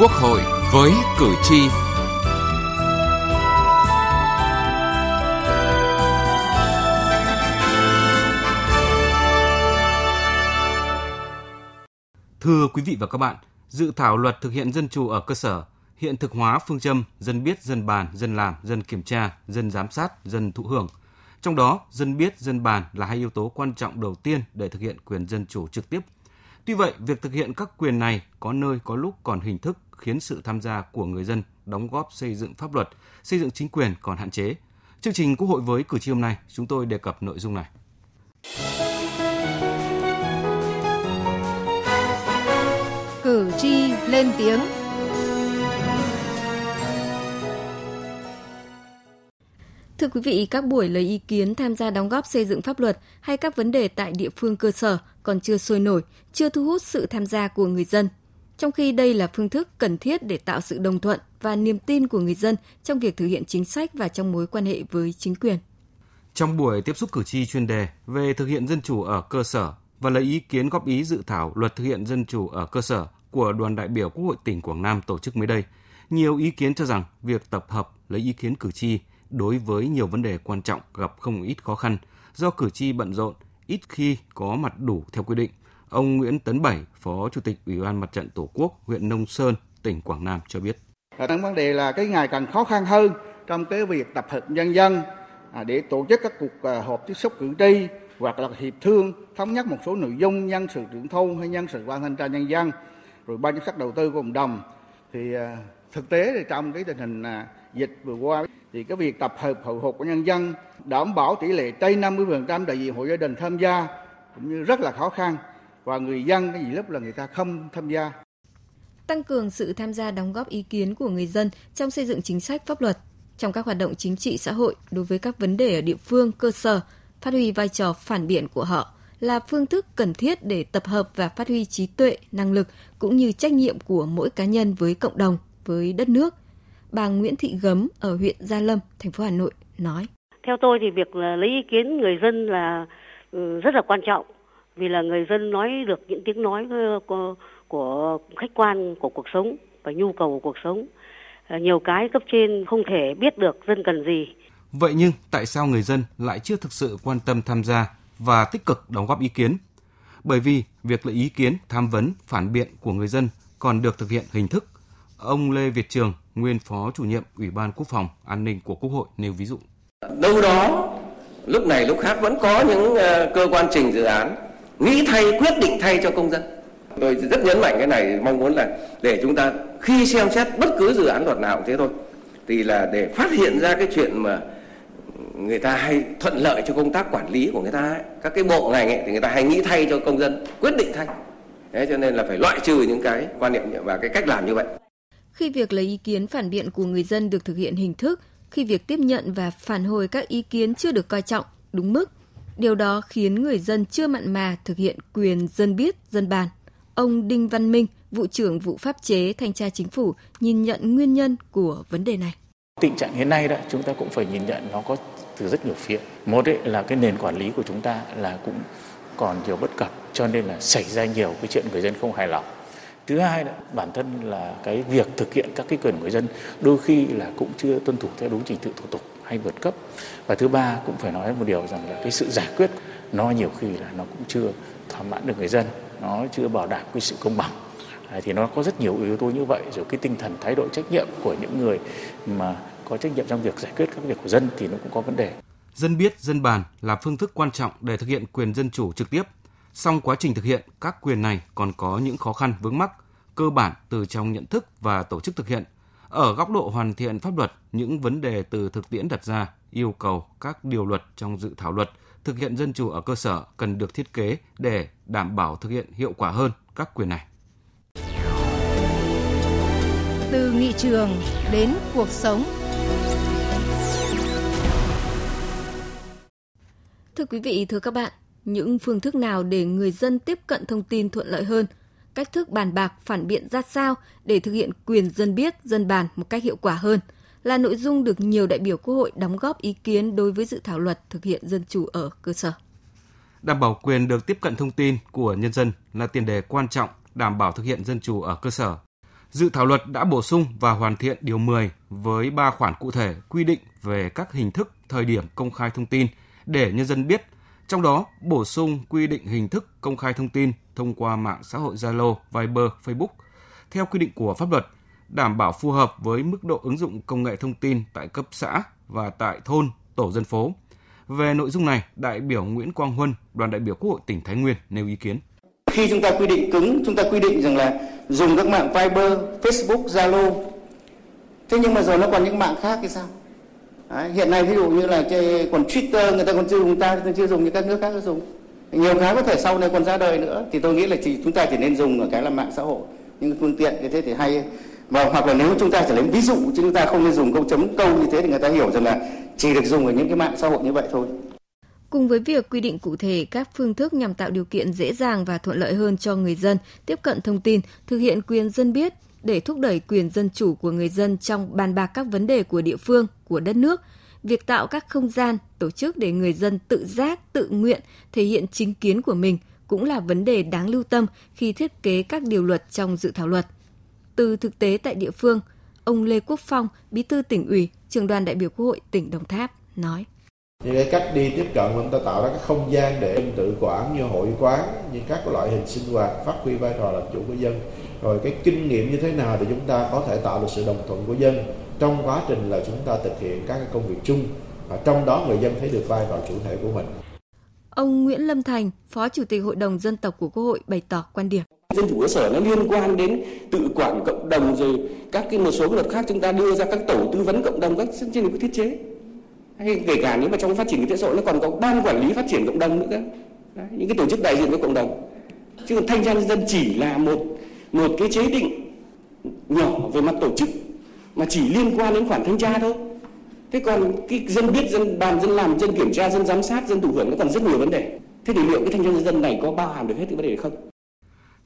Quốc hội với cử tri. Thưa quý vị và các bạn, dự thảo luật thực hiện dân chủ ở cơ sở hiện thực hóa phương châm dân biết, dân bàn, dân làm, dân kiểm tra, dân giám sát, dân thụ hưởng. Trong đó, dân biết, dân bàn là hai yếu tố quan trọng đầu tiên để thực hiện quyền dân chủ trực tiếp Tuy vậy, việc thực hiện các quyền này có nơi có lúc còn hình thức khiến sự tham gia của người dân đóng góp xây dựng pháp luật, xây dựng chính quyền còn hạn chế. Chương trình Quốc hội với cử tri hôm nay, chúng tôi đề cập nội dung này. Cử tri lên tiếng Thưa quý vị, các buổi lấy ý kiến tham gia đóng góp xây dựng pháp luật hay các vấn đề tại địa phương cơ sở còn chưa sôi nổi, chưa thu hút sự tham gia của người dân. Trong khi đây là phương thức cần thiết để tạo sự đồng thuận và niềm tin của người dân trong việc thực hiện chính sách và trong mối quan hệ với chính quyền. Trong buổi tiếp xúc cử tri chuyên đề về thực hiện dân chủ ở cơ sở và lấy ý kiến góp ý dự thảo luật thực hiện dân chủ ở cơ sở của đoàn đại biểu Quốc hội tỉnh Quảng Nam tổ chức mới đây, nhiều ý kiến cho rằng việc tập hợp lấy ý kiến cử tri đối với nhiều vấn đề quan trọng gặp không ít khó khăn do cử tri bận rộn, ít khi có mặt đủ theo quy định. Ông Nguyễn Tấn Bảy, Phó Chủ tịch Ủy ban Mặt trận Tổ quốc huyện Nông Sơn, tỉnh Quảng Nam cho biết. Đang vấn đề là cái ngày càng khó khăn hơn trong cái việc tập hợp nhân dân à, để tổ chức các cuộc à, họp tiếp xúc cử tri hoặc là hiệp thương thống nhất một số nội dung nhân sự trưởng thôn hay nhân sự ban thanh tra nhân dân rồi ban giám sát đầu tư của cộng đồng thì à, thực tế thì trong cái tình hình dịch vừa qua thì cái việc tập hợp hậu hộp của nhân dân đảm bảo tỷ lệ trên 50% đại diện hội gia đình tham gia cũng như rất là khó khăn và người dân cái gì lúc là người ta không tham gia. Tăng cường sự tham gia đóng góp ý kiến của người dân trong xây dựng chính sách pháp luật trong các hoạt động chính trị xã hội đối với các vấn đề ở địa phương, cơ sở, phát huy vai trò phản biện của họ là phương thức cần thiết để tập hợp và phát huy trí tuệ, năng lực cũng như trách nhiệm của mỗi cá nhân với cộng đồng, với đất nước – bà Nguyễn Thị Gấm ở huyện Gia Lâm, thành phố Hà Nội nói. Theo tôi thì việc lấy ý kiến người dân là ừ, rất là quan trọng vì là người dân nói được những tiếng nói của, của khách quan của cuộc sống và nhu cầu của cuộc sống. À, nhiều cái cấp trên không thể biết được dân cần gì. Vậy nhưng tại sao người dân lại chưa thực sự quan tâm tham gia và tích cực đóng góp ý kiến? Bởi vì việc lấy ý kiến, tham vấn, phản biện của người dân còn được thực hiện hình thức. Ông Lê Việt Trường, nguyên phó chủ nhiệm Ủy ban Quốc phòng An ninh của Quốc hội nêu ví dụ. Đâu đó lúc này lúc khác vẫn có những ờ, cơ quan trình dự án nghĩ thay quyết định thay cho công dân. Tôi rất nhấn mạnh cái này mong muốn là để chúng ta khi xem xét bất cứ dự án luật nào cũng thế thôi thì là để phát hiện ra cái chuyện mà người ta hay thuận lợi cho công tác quản lý của người ta ấy. các cái bộ ngành ấy, thì người ta hay nghĩ thay cho công dân quyết định thay thế cho nên là phải loại trừ những cái quan niệm và cái cách làm như vậy khi việc lấy ý kiến phản biện của người dân được thực hiện hình thức, khi việc tiếp nhận và phản hồi các ý kiến chưa được coi trọng, đúng mức, điều đó khiến người dân chưa mặn mà thực hiện quyền dân biết, dân bàn. Ông Đinh Văn Minh, vụ trưởng vụ pháp chế thanh tra chính phủ nhìn nhận nguyên nhân của vấn đề này. Tình trạng hiện nay đó chúng ta cũng phải nhìn nhận nó có từ rất nhiều phía. Một ấy là cái nền quản lý của chúng ta là cũng còn nhiều bất cập cho nên là xảy ra nhiều cái chuyện người dân không hài lòng thứ hai là bản thân là cái việc thực hiện các cái quyền người dân đôi khi là cũng chưa tuân thủ theo đúng trình tự thủ tục hay vượt cấp. Và thứ ba cũng phải nói một điều rằng là cái sự giải quyết nó nhiều khi là nó cũng chưa thỏa mãn được người dân, nó chưa bảo đảm cái sự công bằng. Thì nó có rất nhiều yếu tố như vậy, rồi cái tinh thần thái độ trách nhiệm của những người mà có trách nhiệm trong việc giải quyết các việc của dân thì nó cũng có vấn đề. Dân biết, dân bàn là phương thức quan trọng để thực hiện quyền dân chủ trực tiếp. Song quá trình thực hiện các quyền này còn có những khó khăn vướng mắc cơ bản từ trong nhận thức và tổ chức thực hiện. Ở góc độ hoàn thiện pháp luật, những vấn đề từ thực tiễn đặt ra yêu cầu các điều luật trong dự thảo luật thực hiện dân chủ ở cơ sở cần được thiết kế để đảm bảo thực hiện hiệu quả hơn các quyền này. Từ nghị trường đến cuộc sống. Thưa quý vị, thưa các bạn, những phương thức nào để người dân tiếp cận thông tin thuận lợi hơn, cách thức bàn bạc phản biện ra sao để thực hiện quyền dân biết, dân bàn một cách hiệu quả hơn là nội dung được nhiều đại biểu Quốc hội đóng góp ý kiến đối với dự thảo luật thực hiện dân chủ ở cơ sở. Đảm bảo quyền được tiếp cận thông tin của nhân dân là tiền đề quan trọng đảm bảo thực hiện dân chủ ở cơ sở. Dự thảo luật đã bổ sung và hoàn thiện điều 10 với 3 khoản cụ thể quy định về các hình thức, thời điểm công khai thông tin để nhân dân biết, trong đó bổ sung quy định hình thức công khai thông tin thông qua mạng xã hội Zalo, Viber, Facebook theo quy định của pháp luật, đảm bảo phù hợp với mức độ ứng dụng công nghệ thông tin tại cấp xã và tại thôn, tổ dân phố. Về nội dung này, đại biểu Nguyễn Quang Huân, đoàn đại biểu Quốc hội tỉnh Thái Nguyên nêu ý kiến. Khi chúng ta quy định cứng, chúng ta quy định rằng là dùng các mạng Viber, Facebook, Zalo. Thế nhưng mà giờ nó còn những mạng khác thì sao? Đấy, hiện nay ví dụ như là cái còn Twitter người ta còn chưa dùng ta chưa dùng như các nước khác dùng. Nhiều cái có thể sau này còn ra đời nữa thì tôi nghĩ là chỉ chúng ta chỉ nên dùng ở cái là mạng xã hội những phương tiện như thế thì hay và hoặc là nếu chúng ta chỉ lấy ví dụ chứ chúng ta không nên dùng câu chấm câu như thế thì người ta hiểu rằng là chỉ được dùng ở những cái mạng xã hội như vậy thôi. Cùng với việc quy định cụ thể các phương thức nhằm tạo điều kiện dễ dàng và thuận lợi hơn cho người dân tiếp cận thông tin, thực hiện quyền dân biết để thúc đẩy quyền dân chủ của người dân trong bàn bạc các vấn đề của địa phương, của đất nước, việc tạo các không gian, tổ chức để người dân tự giác, tự nguyện thể hiện chính kiến của mình cũng là vấn đề đáng lưu tâm khi thiết kế các điều luật trong dự thảo luật. Từ thực tế tại địa phương, ông Lê Quốc Phong, Bí thư tỉnh ủy, trường đoàn đại biểu Quốc hội tỉnh Đồng Tháp nói: những cái cách đi tiếp cận chúng ta tạo ra các không gian để tự quản như hội quán như các loại hình sinh hoạt phát huy vai trò làm chủ của dân rồi cái kinh nghiệm như thế nào để chúng ta có thể tạo được sự đồng thuận của dân trong quá trình là chúng ta thực hiện các cái công việc chung và trong đó người dân thấy được vai trò chủ thể của mình. Ông Nguyễn Lâm Thành, Phó Chủ tịch Hội đồng Dân tộc của Quốc hội bày tỏ quan điểm. Dân chủ cơ sở nó liên quan đến tự quản cộng đồng rồi các cái một số luật khác chúng ta đưa ra các tổ tư vấn cộng đồng các trên cái thiết chế hay kể cả nếu mà trong phát triển kinh tế xã hội nó còn có ban quản lý phát triển cộng đồng nữa cơ. Đấy, những cái tổ chức đại diện cho cộng đồng. Chứ còn thanh tra nhân dân chỉ là một một cái chế định nhỏ về mặt tổ chức mà chỉ liên quan đến khoản thanh tra thôi. Thế còn cái dân biết dân bàn dân làm dân kiểm tra dân giám sát dân thụ hưởng nó còn rất nhiều vấn đề. Thế thì liệu cái thanh tra nhân dân này có bao hàm được hết những vấn đề không?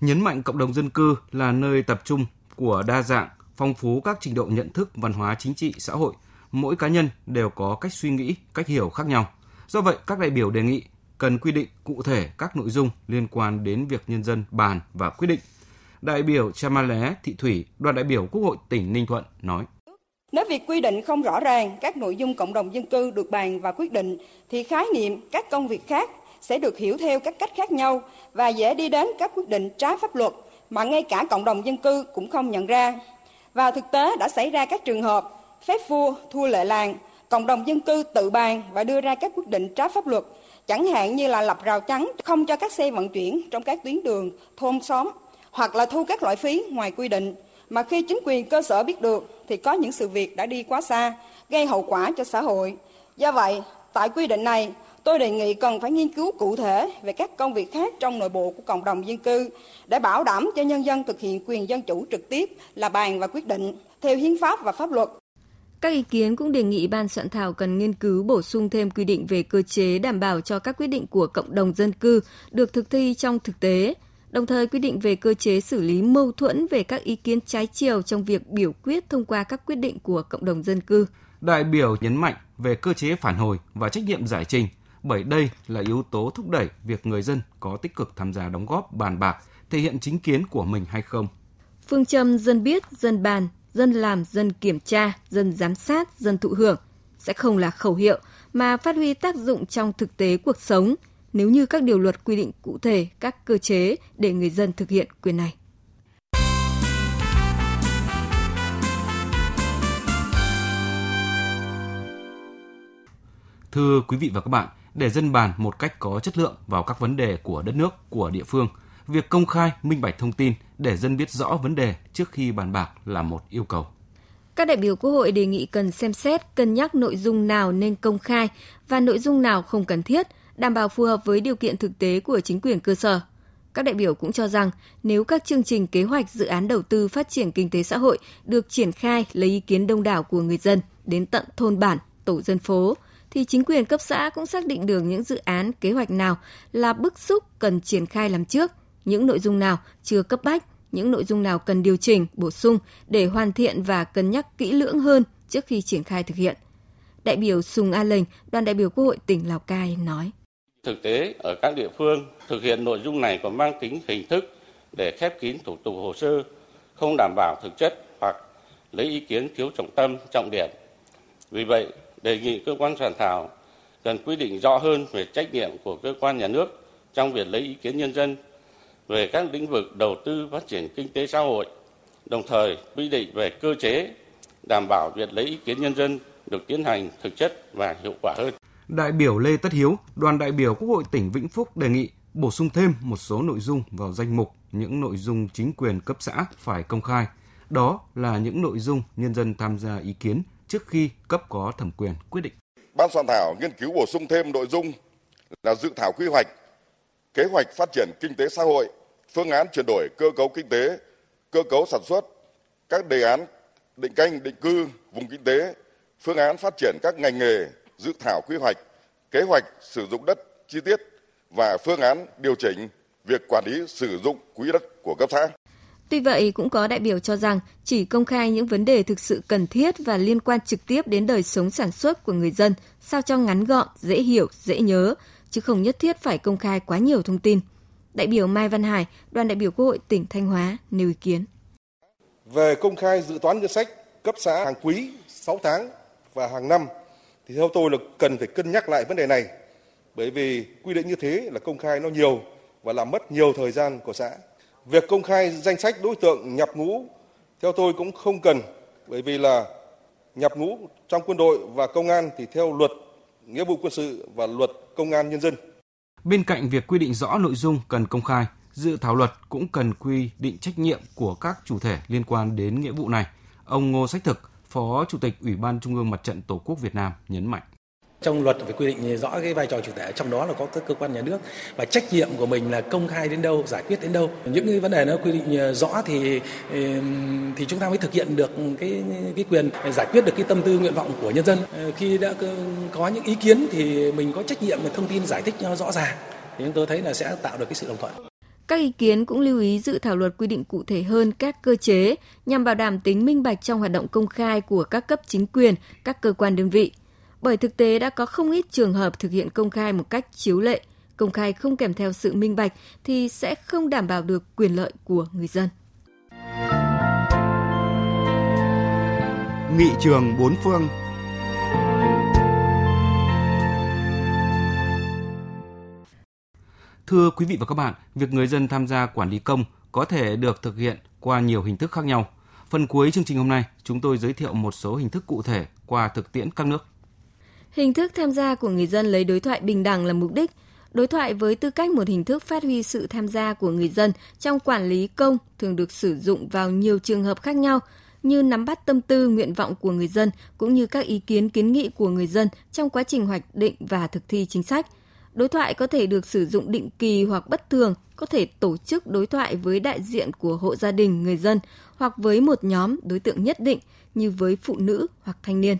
Nhấn mạnh cộng đồng dân cư là nơi tập trung của đa dạng phong phú các trình độ nhận thức văn hóa chính trị xã hội mỗi cá nhân đều có cách suy nghĩ, cách hiểu khác nhau. Do vậy, các đại biểu đề nghị cần quy định cụ thể các nội dung liên quan đến việc nhân dân bàn và quyết định. Đại biểu Chamalé Thị Thủy, đoàn đại biểu Quốc hội tỉnh Ninh Thuận nói. Nếu việc quy định không rõ ràng các nội dung cộng đồng dân cư được bàn và quyết định thì khái niệm các công việc khác sẽ được hiểu theo các cách khác nhau và dễ đi đến các quyết định trái pháp luật mà ngay cả cộng đồng dân cư cũng không nhận ra. Và thực tế đã xảy ra các trường hợp phép vua thua lệ làng, cộng đồng dân cư tự bàn và đưa ra các quyết định trái pháp luật, chẳng hạn như là lập rào chắn không cho các xe vận chuyển trong các tuyến đường, thôn xóm, hoặc là thu các loại phí ngoài quy định, mà khi chính quyền cơ sở biết được thì có những sự việc đã đi quá xa, gây hậu quả cho xã hội. Do vậy, tại quy định này, tôi đề nghị cần phải nghiên cứu cụ thể về các công việc khác trong nội bộ của cộng đồng dân cư để bảo đảm cho nhân dân thực hiện quyền dân chủ trực tiếp là bàn và quyết định theo hiến pháp và pháp luật các ý kiến cũng đề nghị ban soạn thảo cần nghiên cứu bổ sung thêm quy định về cơ chế đảm bảo cho các quyết định của cộng đồng dân cư được thực thi trong thực tế, đồng thời quy định về cơ chế xử lý mâu thuẫn về các ý kiến trái chiều trong việc biểu quyết thông qua các quyết định của cộng đồng dân cư. Đại biểu nhấn mạnh về cơ chế phản hồi và trách nhiệm giải trình, bởi đây là yếu tố thúc đẩy việc người dân có tích cực tham gia đóng góp bàn bạc, thể hiện chính kiến của mình hay không. Phương châm dân biết, dân bàn, dân làm, dân kiểm tra, dân giám sát, dân thụ hưởng sẽ không là khẩu hiệu mà phát huy tác dụng trong thực tế cuộc sống nếu như các điều luật quy định cụ thể các cơ chế để người dân thực hiện quyền này. Thưa quý vị và các bạn, để dân bàn một cách có chất lượng vào các vấn đề của đất nước, của địa phương – việc công khai, minh bạch thông tin để dân biết rõ vấn đề trước khi bàn bạc là một yêu cầu. Các đại biểu Quốc hội đề nghị cần xem xét, cân nhắc nội dung nào nên công khai và nội dung nào không cần thiết, đảm bảo phù hợp với điều kiện thực tế của chính quyền cơ sở. Các đại biểu cũng cho rằng nếu các chương trình kế hoạch dự án đầu tư phát triển kinh tế xã hội được triển khai lấy ý kiến đông đảo của người dân đến tận thôn bản, tổ dân phố, thì chính quyền cấp xã cũng xác định được những dự án kế hoạch nào là bức xúc cần triển khai làm trước – những nội dung nào chưa cấp bách, những nội dung nào cần điều chỉnh, bổ sung để hoàn thiện và cân nhắc kỹ lưỡng hơn trước khi triển khai thực hiện. Đại biểu Sùng A Lệnh, đoàn đại biểu Quốc hội tỉnh Lào Cai nói. Thực tế, ở các địa phương, thực hiện nội dung này còn mang tính hình thức để khép kín thủ tục hồ sơ, không đảm bảo thực chất hoặc lấy ý kiến thiếu trọng tâm, trọng điểm. Vì vậy, đề nghị cơ quan soạn thảo cần quy định rõ hơn về trách nhiệm của cơ quan nhà nước trong việc lấy ý kiến nhân dân về các lĩnh vực đầu tư phát triển kinh tế xã hội, đồng thời quy định về cơ chế đảm bảo việc lấy ý kiến nhân dân được tiến hành thực chất và hiệu quả hơn. Đại biểu Lê Tất Hiếu, đoàn đại biểu Quốc hội tỉnh Vĩnh Phúc đề nghị bổ sung thêm một số nội dung vào danh mục những nội dung chính quyền cấp xã phải công khai. Đó là những nội dung nhân dân tham gia ý kiến trước khi cấp có thẩm quyền quyết định. Ban soạn thảo nghiên cứu bổ sung thêm nội dung là dự thảo quy hoạch, kế hoạch phát triển kinh tế xã hội, phương án chuyển đổi cơ cấu kinh tế, cơ cấu sản xuất, các đề án định canh định cư vùng kinh tế, phương án phát triển các ngành nghề, dự thảo quy hoạch, kế hoạch sử dụng đất chi tiết và phương án điều chỉnh việc quản lý sử dụng quỹ đất của cấp xã. Tuy vậy, cũng có đại biểu cho rằng chỉ công khai những vấn đề thực sự cần thiết và liên quan trực tiếp đến đời sống sản xuất của người dân, sao cho ngắn gọn, dễ hiểu, dễ nhớ, chứ không nhất thiết phải công khai quá nhiều thông tin. Đại biểu Mai Văn Hải, đoàn đại biểu Quốc hội tỉnh Thanh Hóa nêu ý kiến. Về công khai dự toán ngân sách cấp xã hàng quý, 6 tháng và hàng năm thì theo tôi là cần phải cân nhắc lại vấn đề này. Bởi vì quy định như thế là công khai nó nhiều và làm mất nhiều thời gian của xã. Việc công khai danh sách đối tượng nhập ngũ theo tôi cũng không cần bởi vì là nhập ngũ trong quân đội và công an thì theo luật nghĩa vụ quân sự và luật công an nhân dân. Bên cạnh việc quy định rõ nội dung cần công khai, dự thảo luật cũng cần quy định trách nhiệm của các chủ thể liên quan đến nghĩa vụ này. Ông Ngô Sách Thực, Phó Chủ tịch Ủy ban Trung ương Mặt trận Tổ quốc Việt Nam nhấn mạnh trong luật phải quy định rõ cái vai trò chủ thể trong đó là có các cơ quan nhà nước và trách nhiệm của mình là công khai đến đâu giải quyết đến đâu. Những cái vấn đề nó quy định ờ, rõ thì ờ, thì chúng ta mới thực hiện được cái cái quyền giải quyết được cái tâm tư nguyện vọng của nhân dân. Ờ, khi đã có những ý kiến thì mình có trách nhiệm thông tin giải thích cho rõ ràng. Thì chúng tôi thấy là sẽ tạo được cái sự đồng thuận. Các ý kiến cũng lưu ý dự thảo luật quy định cụ thể hơn các cơ chế nhằm bảo đảm tính minh bạch trong hoạt động công khai của các cấp chính quyền, các cơ quan đơn vị. Bởi thực tế đã có không ít trường hợp thực hiện công khai một cách chiếu lệ, công khai không kèm theo sự minh bạch thì sẽ không đảm bảo được quyền lợi của người dân. Nghị trường bốn phương Thưa quý vị và các bạn, việc người dân tham gia quản lý công có thể được thực hiện qua nhiều hình thức khác nhau. Phần cuối chương trình hôm nay, chúng tôi giới thiệu một số hình thức cụ thể qua thực tiễn các nước. Hình thức tham gia của người dân lấy đối thoại bình đẳng là mục đích. Đối thoại với tư cách một hình thức phát huy sự tham gia của người dân trong quản lý công thường được sử dụng vào nhiều trường hợp khác nhau như nắm bắt tâm tư, nguyện vọng của người dân cũng như các ý kiến kiến nghị của người dân trong quá trình hoạch định và thực thi chính sách – Đối thoại có thể được sử dụng định kỳ hoặc bất thường, có thể tổ chức đối thoại với đại diện của hộ gia đình, người dân hoặc với một nhóm đối tượng nhất định như với phụ nữ hoặc thanh niên.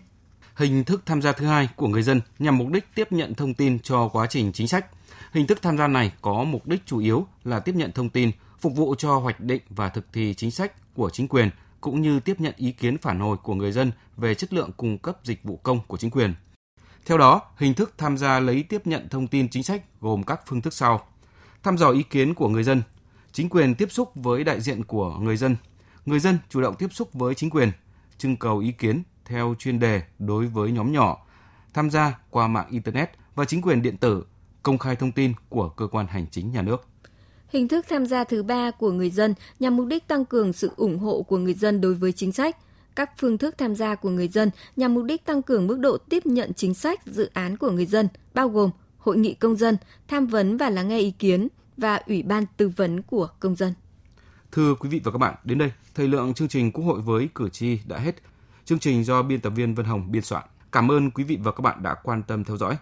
Hình thức tham gia thứ hai của người dân nhằm mục đích tiếp nhận thông tin cho quá trình chính sách. Hình thức tham gia này có mục đích chủ yếu là tiếp nhận thông tin, phục vụ cho hoạch định và thực thi chính sách của chính quyền cũng như tiếp nhận ý kiến phản hồi của người dân về chất lượng cung cấp dịch vụ công của chính quyền. Theo đó, hình thức tham gia lấy tiếp nhận thông tin chính sách gồm các phương thức sau. Thăm dò ý kiến của người dân, chính quyền tiếp xúc với đại diện của người dân, người dân chủ động tiếp xúc với chính quyền, trưng cầu ý kiến theo chuyên đề đối với nhóm nhỏ, tham gia qua mạng Internet và chính quyền điện tử, công khai thông tin của cơ quan hành chính nhà nước. Hình thức tham gia thứ ba của người dân nhằm mục đích tăng cường sự ủng hộ của người dân đối với chính sách, các phương thức tham gia của người dân nhằm mục đích tăng cường mức độ tiếp nhận chính sách, dự án của người dân, bao gồm hội nghị công dân, tham vấn và lắng nghe ý kiến và ủy ban tư vấn của công dân. Thưa quý vị và các bạn, đến đây, thời lượng chương trình Quốc hội với cử tri đã hết. Chương trình do biên tập viên Vân Hồng biên soạn. Cảm ơn quý vị và các bạn đã quan tâm theo dõi.